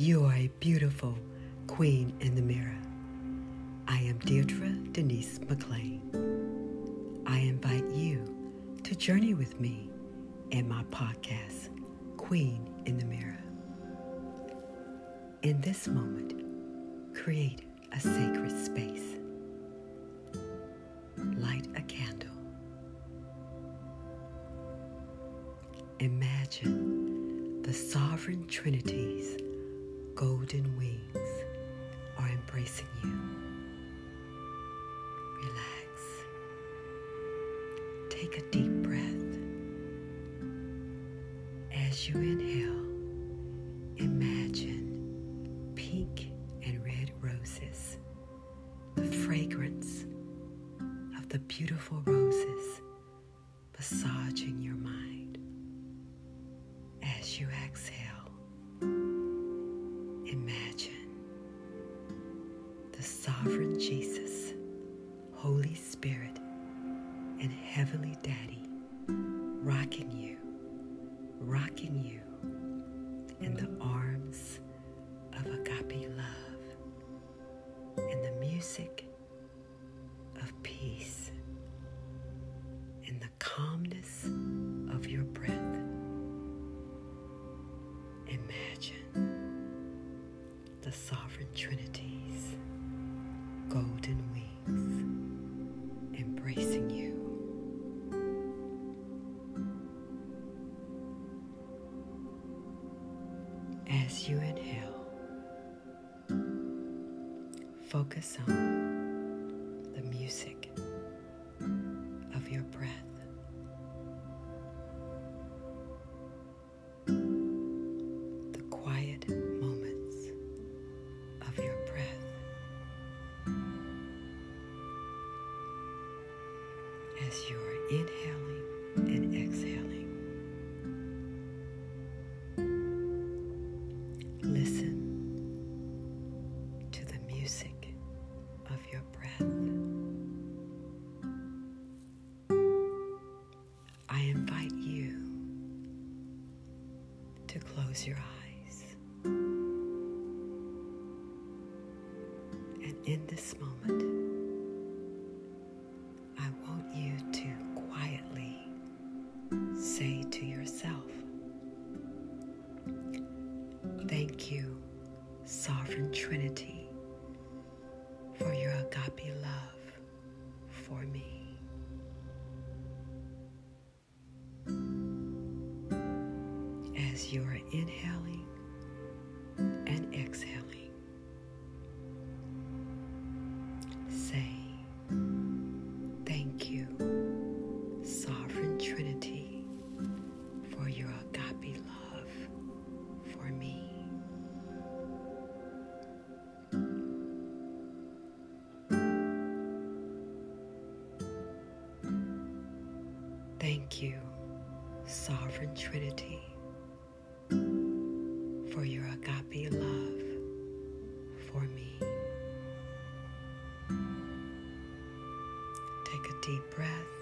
You are a beautiful queen in the mirror. I am Deirdre Denise McClain. I invite you to journey with me in my podcast, Queen in the Mirror. In this moment, create a sacred space. Light a candle. Imagine the sovereign trinity's focus close your eyes. And in this moment, As you are inhaling and exhaling, say, Thank you, Sovereign Trinity, for your agape love for me. Thank you, Sovereign Trinity, for your agape love for me. Take a deep breath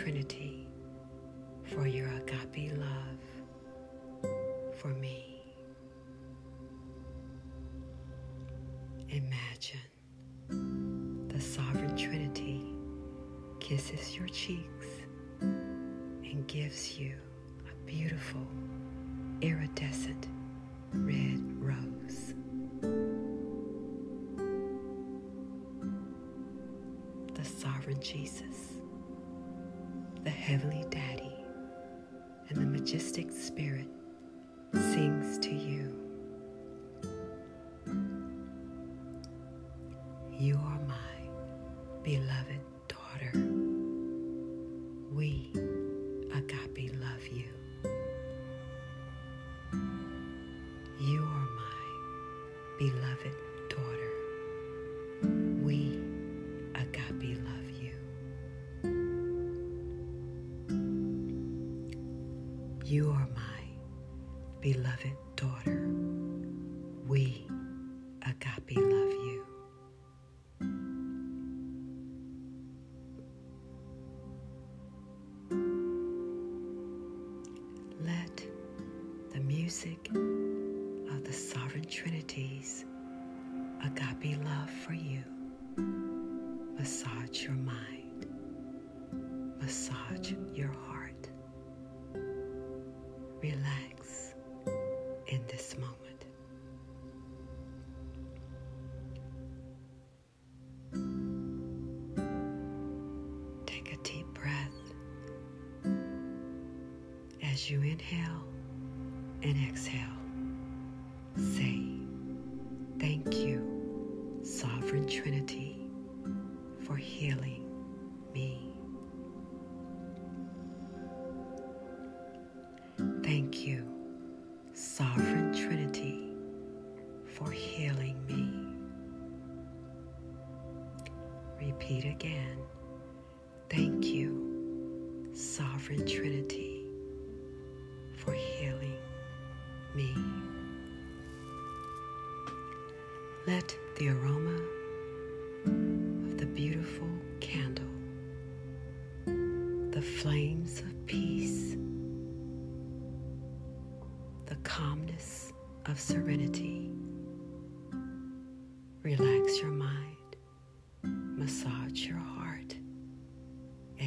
Trinity, for your agape love for me. Imagine the Sovereign Trinity kisses your cheeks and gives you a beautiful, iridescent red rose. The Sovereign Jesus, Heavenly Daddy, and the Majestic Spirit as you inhale and exhale. Say,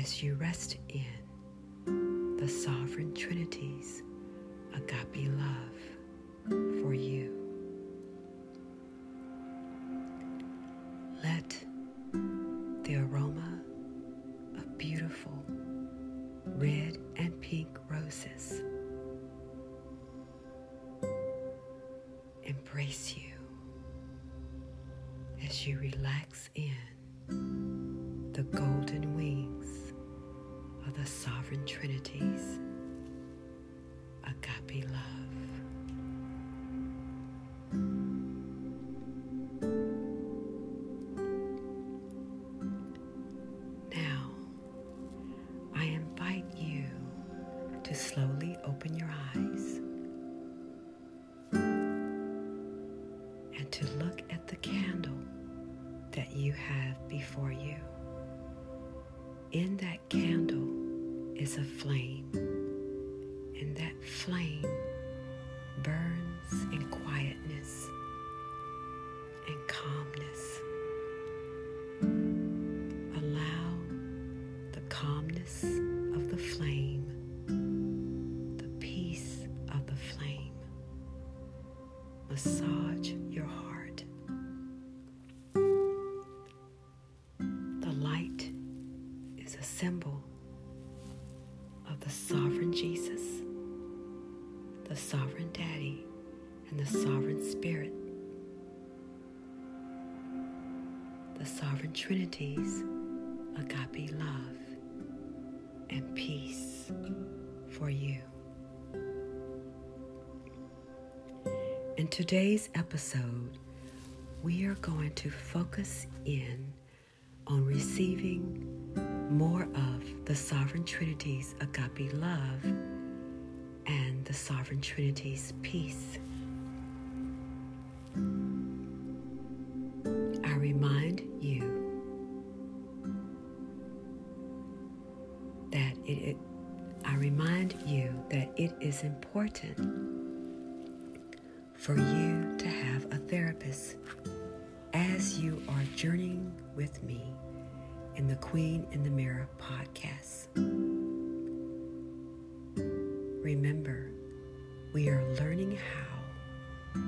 as you rest in the sovereign trinity's agape love for you. In that candle is a flame, and that flame burns in quietness and calmness. Allow the calmness trinities, agape love, and peace for you. In today's episode, we are going to focus in on receiving more of the Sovereign Trinity's agape love and the Sovereign Trinity's peace. Important for you to have a therapist as you are journeying with me in the Queen in the Mirror podcast. Remember, we are learning how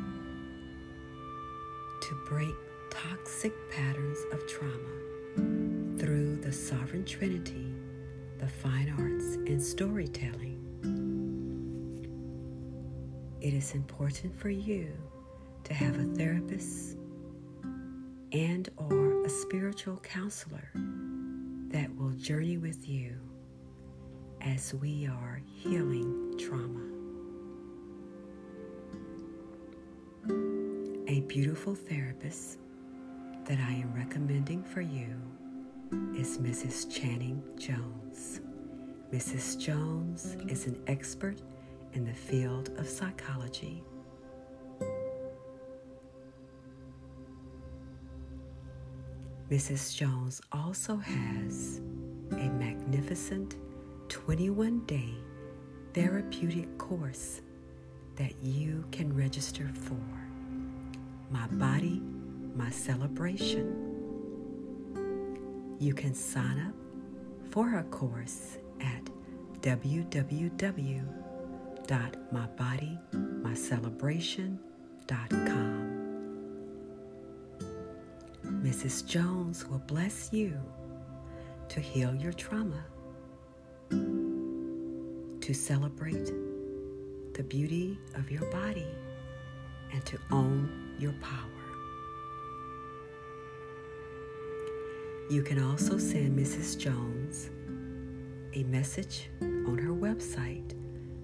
to break toxic patterns of trauma through the Sovereign Trinity, the fine arts, and storytelling. It is important for you to have a therapist and or a spiritual counselor that will journey with you as we are healing trauma. A beautiful therapist that I am recommending for you is Mrs. Channing Jones. Mrs. Jones is an expert in the field of psychology. Mrs. Jones also has a magnificent 21 day therapeutic course that you can register for. My Body, My Celebration. You can sign up for her course at www.mybodymycelebration.com. Mrs. Jones will bless you to heal your trauma, to celebrate the beauty of your body, and to own your power. You can also send Mrs. Jones a message on her website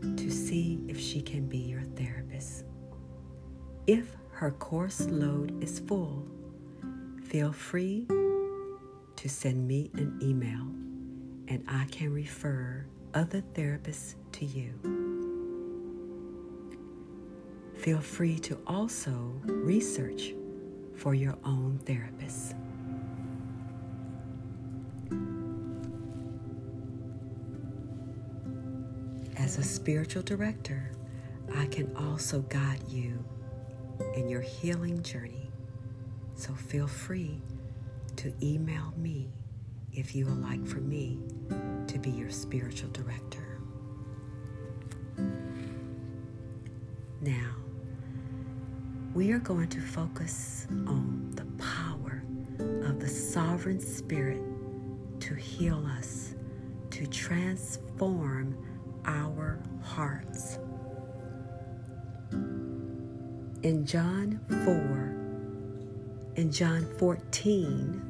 to see if she can be your therapist. If her course load is full, feel free to send me an email and I can refer other therapists to you. Feel free to also research for your own therapist. As a spiritual director, I can also guide you in your healing journey. So feel free to email me if you would like for me to be your spiritual director. Now, we are going to focus on the power of the sovereign spirit to heal us, to transform our hearts. In John 4, in John 14,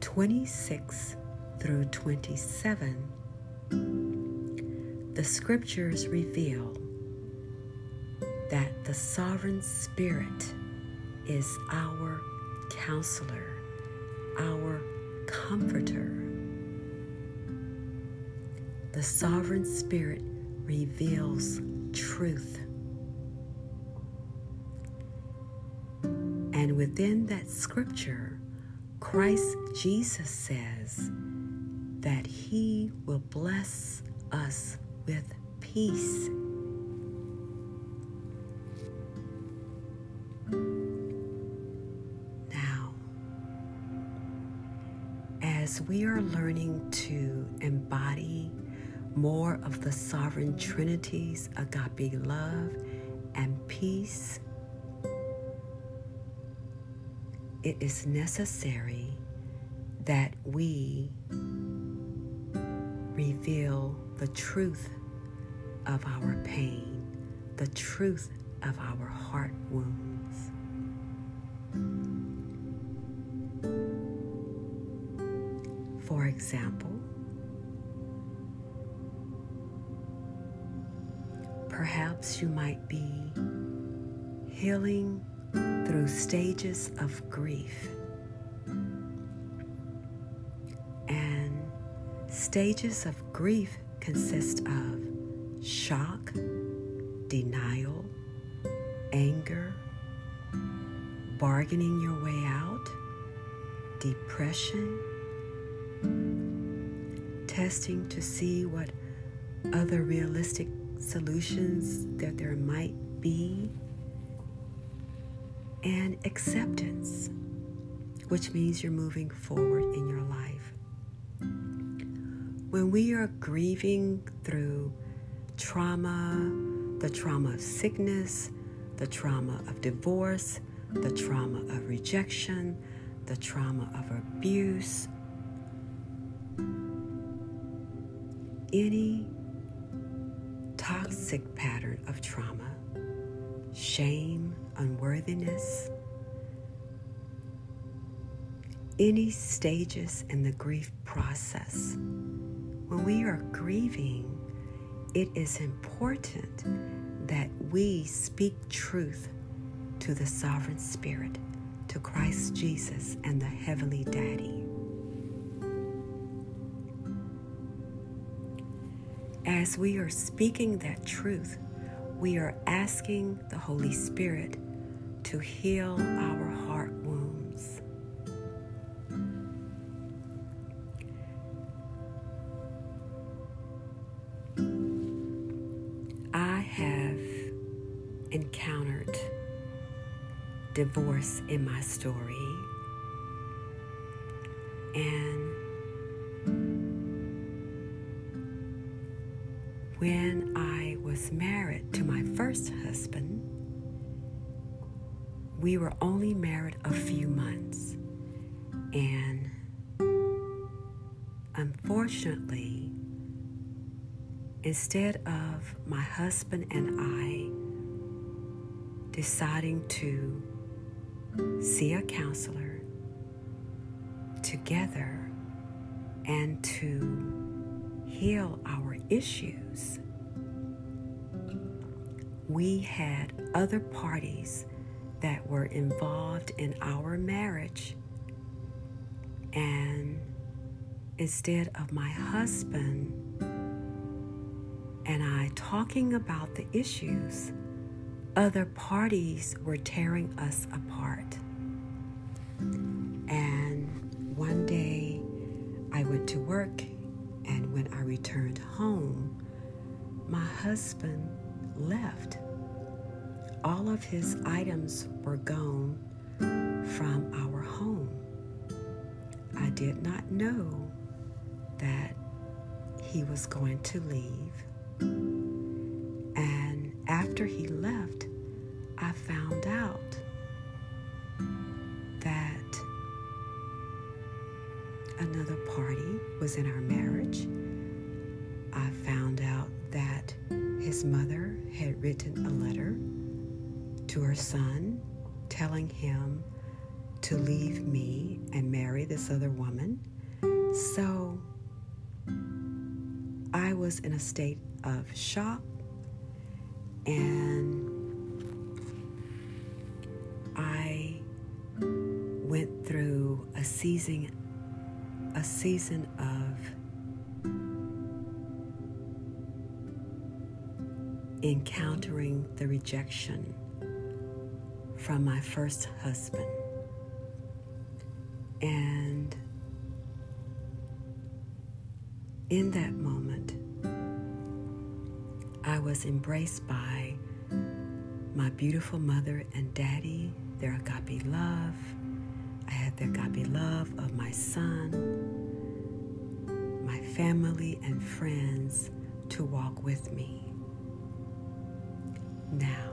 26 through 27, the scriptures reveal that the sovereign spirit is our counselor, our comforter. The sovereign spirit reveals truth And within that scripture, Christ Jesus says that he will bless us with peace. Now, as we are learning to embody more of the sovereign trinities, agape love, and peace, it is necessary that we reveal the truth of our pain, the truth of our heart wounds. For example, perhaps you might be healing through stages of grief. And stages of grief consist of shock, denial, anger, bargaining your way out, depression, testing to see what other realistic solutions that there might be and acceptance, which means you're moving forward in your life. When we are grieving through trauma, the trauma of sickness, the trauma of divorce, the trauma of rejection, the trauma of abuse, any pattern of trauma, shame, unworthiness, any stages in the grief process. When we are grieving, it is important that we speak truth to the sovereign Spirit, to Christ Jesus and the Heavenly Daddy. As we are speaking that truth, we are asking the Holy Spirit to heal our heart wounds. I have encountered divorce in my story, instead of my husband and I deciding to see a counselor together and to heal our issues, we had other parties that were involved in our marriage. And instead of my husband and I talking about the issues, other parties were tearing us apart. And one day I went to work, and when I returned home, my husband left all of his items were gone from our home. I did not know that he was going to leave. And after he left, I found out that another party was in our marriage. I found out that his mother had written a letter to her son, telling him to leave me and marry this other woman. So was in a state of shock and I went through a season a season of encountering the rejection from my first husband. And in that moment, was embraced by my beautiful mother and daddy, their agape love. I had the agape love of my son, my family, and friends to walk with me. Now,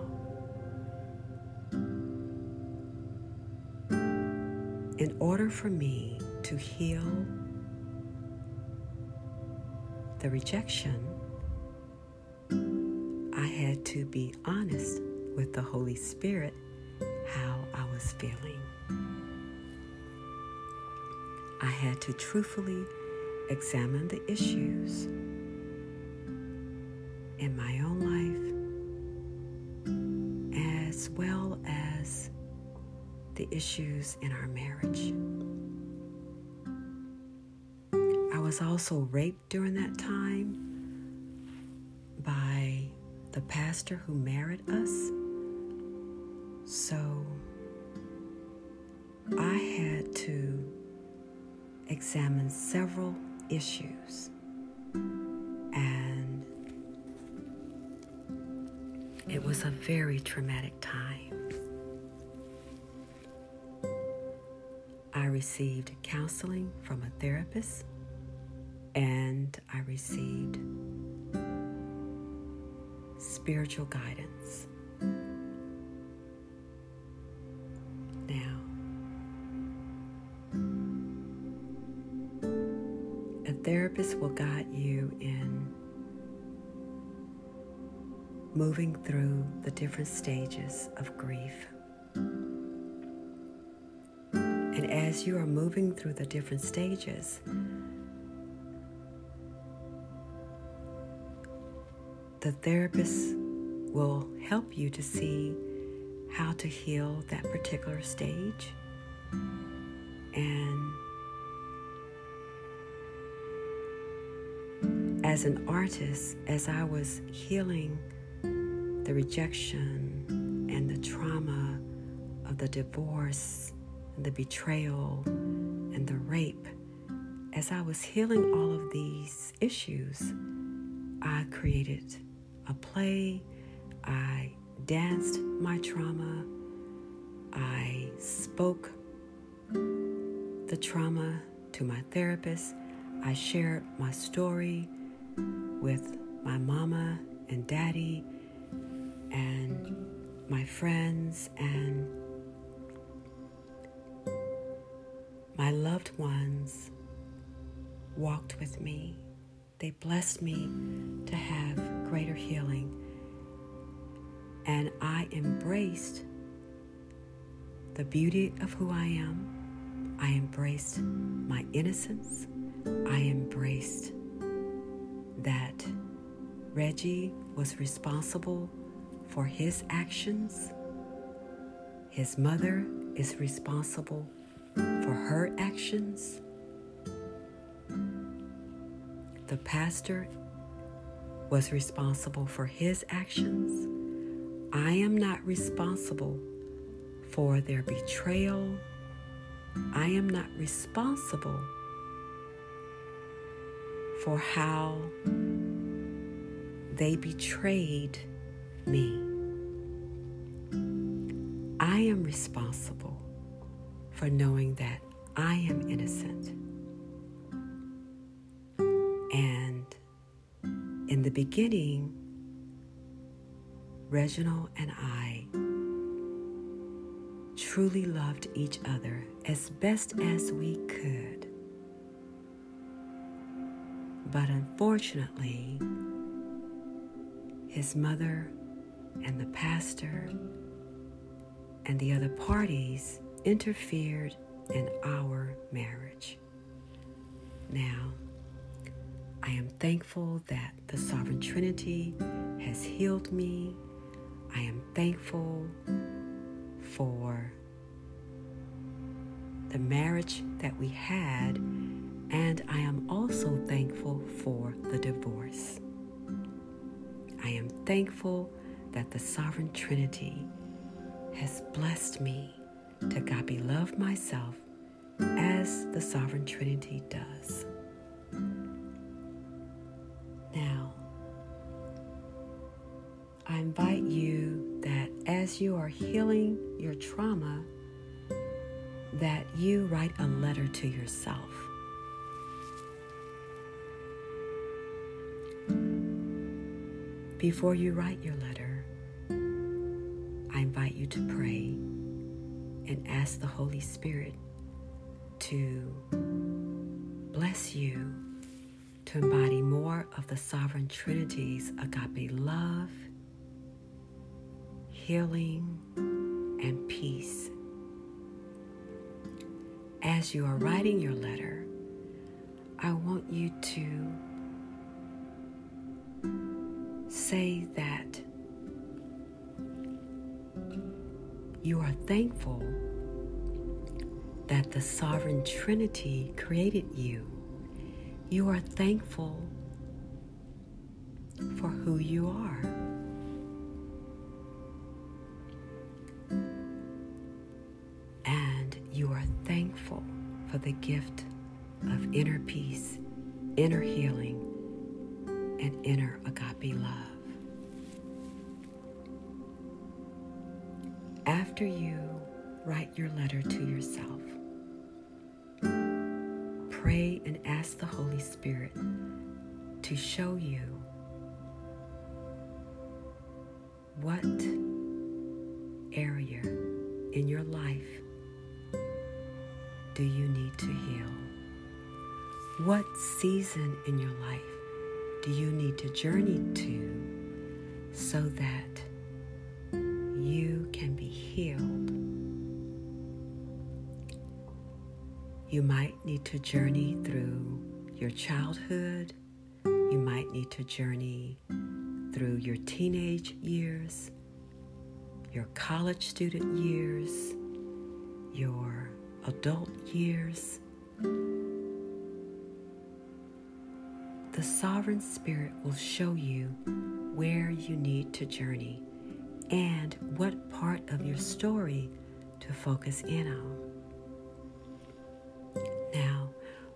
in order for me to heal the rejection, to be honest with the Holy Spirit how I was feeling. I had to truthfully examine the issues in my own life as well as the issues in our marriage. I was also raped during that time by the pastor who married us. So I had to examine several issues. And it was a very traumatic time. I received counseling from a therapist and I received spiritual guidance. Now, a therapist will guide you in moving through the different stages of grief. And as you are moving through the different stages, the therapist will help you to see how to heal that particular stage. And as an artist, as I was healing the rejection and the trauma of the divorce and the betrayal and the rape, as I was healing all of these issues, I created a play, I danced my trauma, I spoke the trauma to my therapist, I shared my story with my mama and daddy and my friends and my loved ones walked with me. They blessed me to have greater healing. And I embraced the beauty of who I am. I embraced my innocence. I embraced that Reggie was responsible for his actions. His mother is responsible for her actions. The pastor was responsible for his actions. I am not responsible for their betrayal. I am not responsible for how they betrayed me. I am responsible for knowing that I am innocent. In the beginning, Reginald and I truly loved each other as best as we could. But unfortunately, his mother and the pastor and the other parties interfered in our marriage. Now, I am thankful that the Sovereign Trinity has healed me. I am thankful for the marriage that we had, and I am also thankful for the divorce. I am thankful that the Sovereign Trinity has blessed me to God love myself as the Sovereign Trinity does. I invite you that as you are healing your trauma, that you write a letter to yourself. Before you write your letter, I invite you to pray and ask the Holy Spirit to bless you to embody more of the Sovereign Trinity's agape love, healing, and peace. As you are writing your letter, I want you to say that you are thankful that the Sovereign Trinity created you. You are thankful for who you are. For the gift of inner peace, inner healing, and inner agape love. After you write your letter to yourself, pray and ask the Holy Spirit to show you what area in your life do you need to heal? What season in your life do you need to journey to so that you can be healed? You might need to journey through your childhood. You might need to journey through your teenage years. your college student years, your adult years. The Sovereign Spirit will show you where you need to journey and what part of your story to focus in on. Now,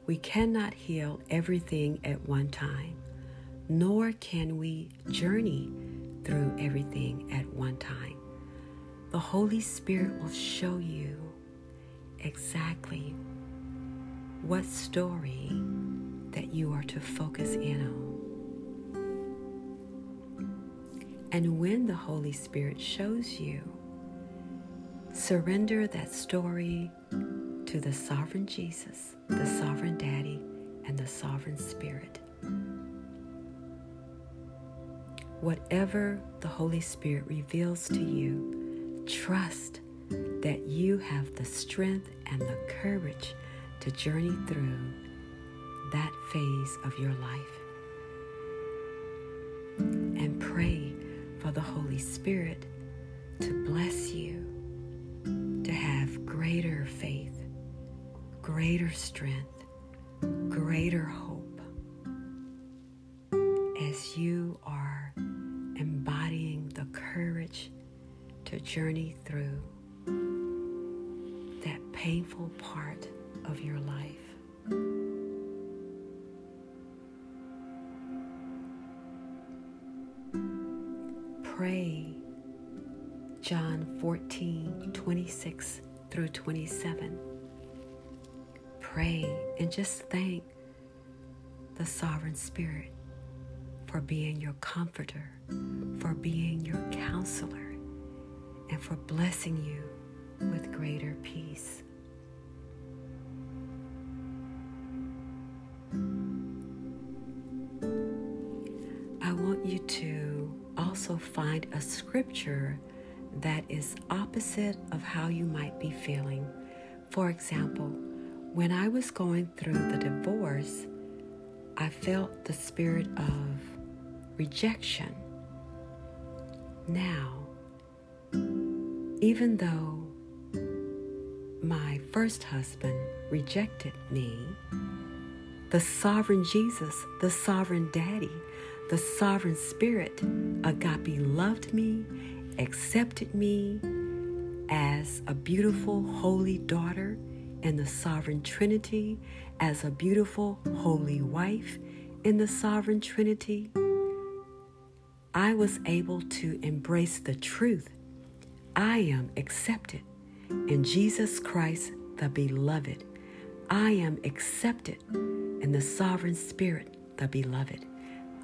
we cannot heal everything at one time, nor can we journey through everything at one time. The Holy Spirit will show you exactly what story that you are to focus in on. And when the Holy Spirit shows you, surrender that story to the sovereign Jesus, the sovereign Daddy, and the sovereign Spirit. Whatever the Holy Spirit reveals to you, trust that you have the strength and the courage to journey through that phase of your life. And pray for the Holy Spirit to bless you to have greater faith, greater strength, greater hope as you are embodying the courage to journey through painful part of your life. Pray John 14, 26 through 27. Pray and just thank the Sovereign Spirit for being your comforter, for being your counselor, and for blessing you with greater peace. A scripture that is opposite of how you might be feeling. For example, when I was going through the divorce, I felt the spirit of rejection. Now, even though my first husband rejected me, the sovereign Jesus, the sovereign daddy, the sovereign spirit, agape loved me, accepted me as a beautiful, holy daughter in the sovereign trinity, as a beautiful, holy wife in the sovereign trinity. I was able to embrace the truth. I am accepted in Jesus Christ, the beloved. I am accepted in the sovereign spirit, the beloved.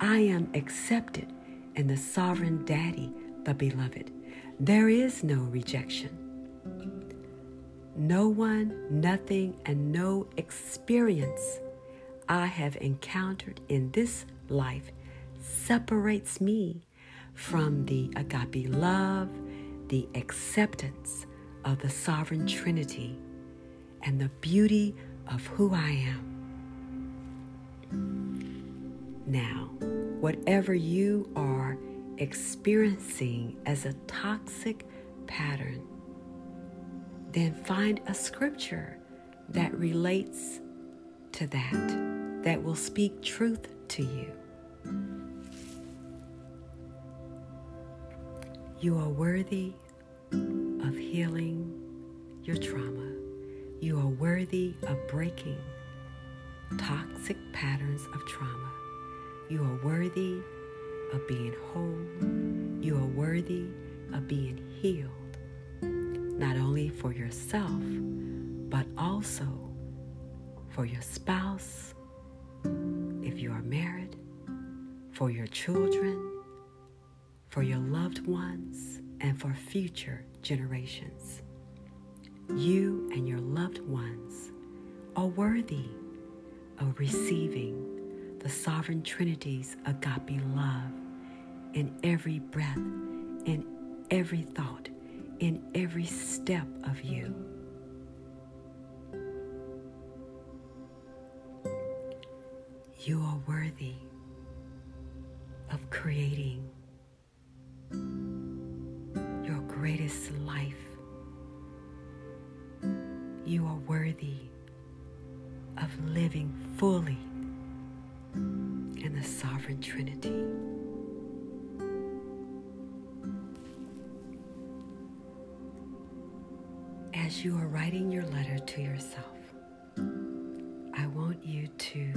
I am accepted in the sovereign daddy, the beloved. There is no rejection. No one, nothing, and no experience I have encountered in this life separates me from the agape love, the acceptance of the sovereign Trinity, and the beauty of who I am. Now, whatever you are experiencing as a toxic pattern, then find a scripture that relates to that, that will speak truth to you. You are worthy of healing your trauma. You are worthy of breaking toxic patterns of trauma. You are worthy of being whole. You are worthy of being healed, not only for yourself, but also for your spouse, if you are married, for your children, for your loved ones, and for future generations. You and your loved ones are worthy of receiving the sovereign Trinity's agape love in every breath, in every thought, in every step of you. You are worthy of creating your greatest life. You are worthy of living fully the sovereign Trinity. As you are writing your letter to yourself, I want you to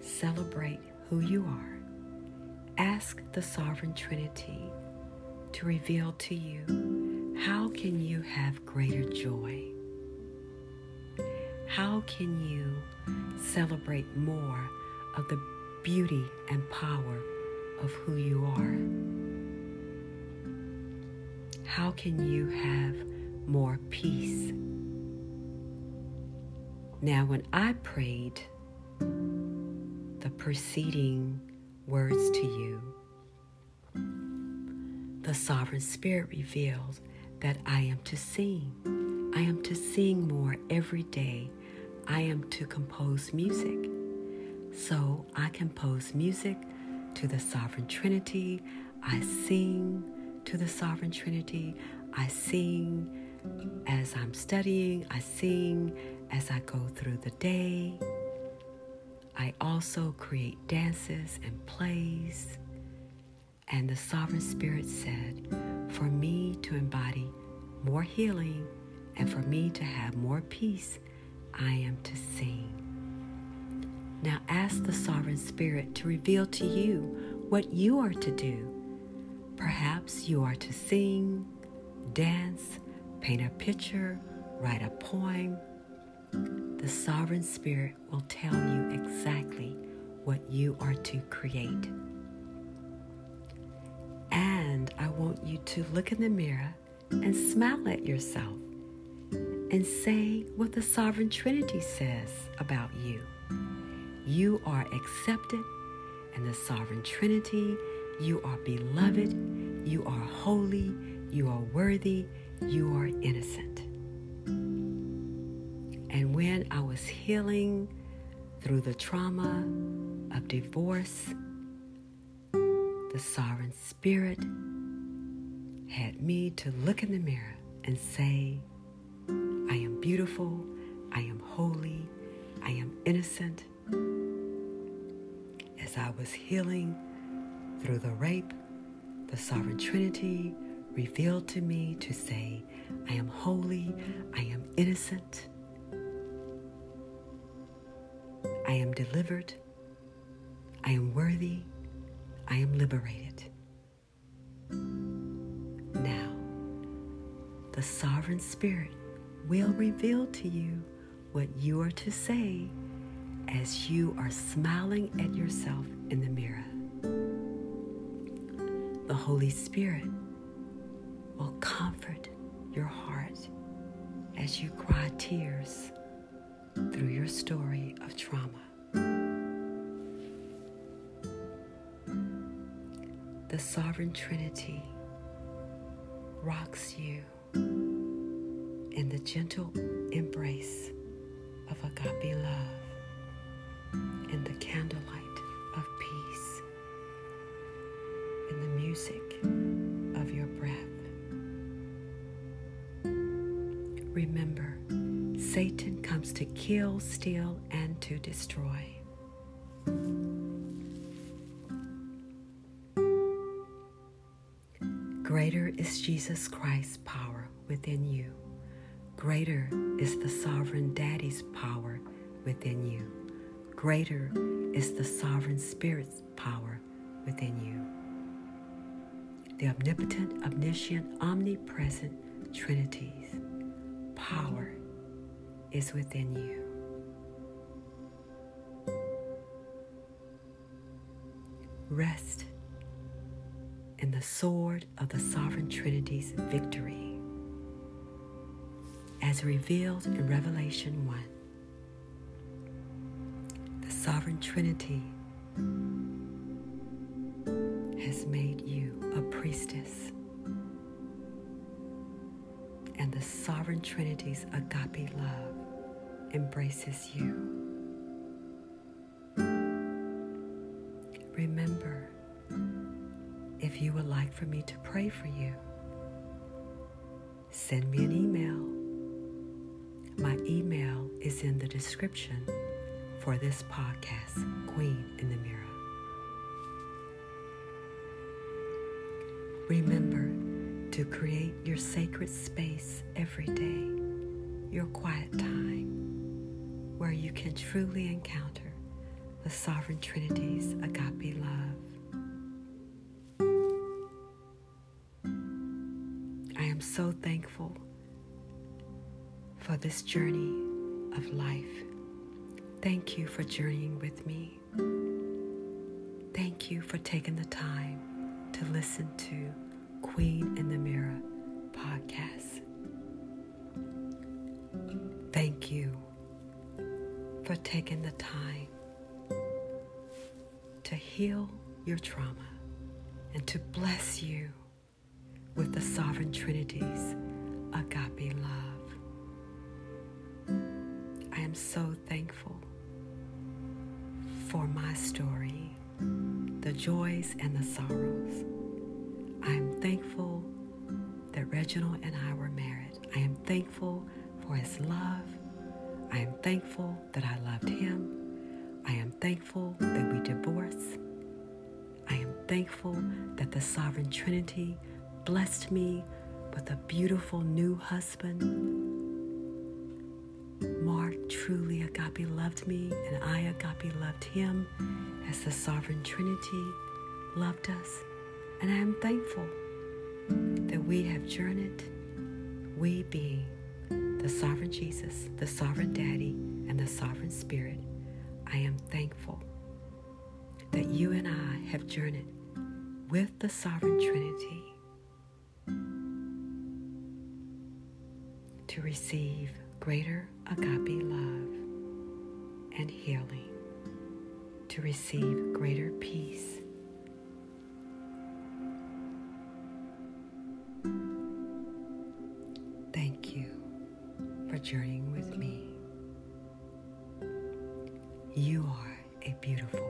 celebrate who you are. Ask the sovereign Trinity to reveal to you how can you have greater joy? How can you celebrate more of the beauty and power of who you are? How can you have more peace? Now, when I prayed the preceding words to you, the Sovereign Spirit revealed that I am to sing. I am to sing more every day. I am to compose music. So I compose music to the Sovereign Trinity. I sing to the Sovereign Trinity. I sing as I'm studying. I sing as I go through the day. I also create dances and plays. And the Sovereign Spirit said, For me to embody more healing and for me to have more peace, I am to sing. Now ask the Sovereign Spirit to reveal to you what you are to do. Perhaps you are to sing, dance, paint a picture, write a poem. The Sovereign Spirit will tell you exactly what you are to create. And I want you to look in the mirror and smile at yourself and say what the Sovereign Trinity says about you. You are accepted and the Sovereign Trinity. You are beloved. You are holy. You are worthy. You are innocent. And when I was healing through the trauma of divorce, the sovereign spirit had me to look in the mirror and say, I am beautiful, I am holy, I am innocent. As I was healing through the rape, the sovereign trinity revealed to me to say, I am holy, I am innocent, I am delivered, I am worthy, I am liberated. Now, the sovereign spirit will reveal to you what you are to say as you are smiling at yourself in the mirror. The Holy Spirit will comfort your heart as you cry tears through your story of trauma. the Sovereign Trinity rocks you in the gentle embrace of agape love, in the candlelight of peace, in the music of your breath. Remember, Satan comes to kill, steal, and to destroy. Greater is Jesus Christ's power within you. Greater is the sovereign daddy's power within you. Greater is the sovereign spirit's power within you. The omnipotent, omniscient, omnipresent Trinity's power is within you. Rest in the sword of the Sovereign Trinity's victory, as revealed in Revelation 1. Sovereign Trinity has made you a priestess, and the Sovereign Trinity's agape love embraces you. Remember, if you would like for me to pray for you, send me an email. My email is in the description for this podcast, Queen in the Mirror. Remember to create your sacred space every day, your quiet time, where you can truly encounter the Sovereign Trinity's agape love. I am so thankful for this journey of life. Thank you for journeying with me. Thank you for taking the time to listen to Queen in the Mirror podcast. Thank you for taking the time to heal your trauma and to bless you with the Sovereign Trinity's agape love. I am so thankful for my story, the joys and the sorrows I am thankful that Reginald and I were married. I am thankful for his love. I am thankful that I loved him. I am thankful that we divorced. I am thankful that the Sovereign Trinity blessed me with a beautiful new husband. Truly agape loved me, and I agape loved him as the Sovereign Trinity loved us. And I am thankful that we have journeyed, we being the sovereign Jesus, the sovereign daddy, and the sovereign spirit. I am thankful that you and I have journeyed with the sovereign Trinity to receive greater agape love and healing, to receive greater peace Thank you for journeying with me. You are a beautiful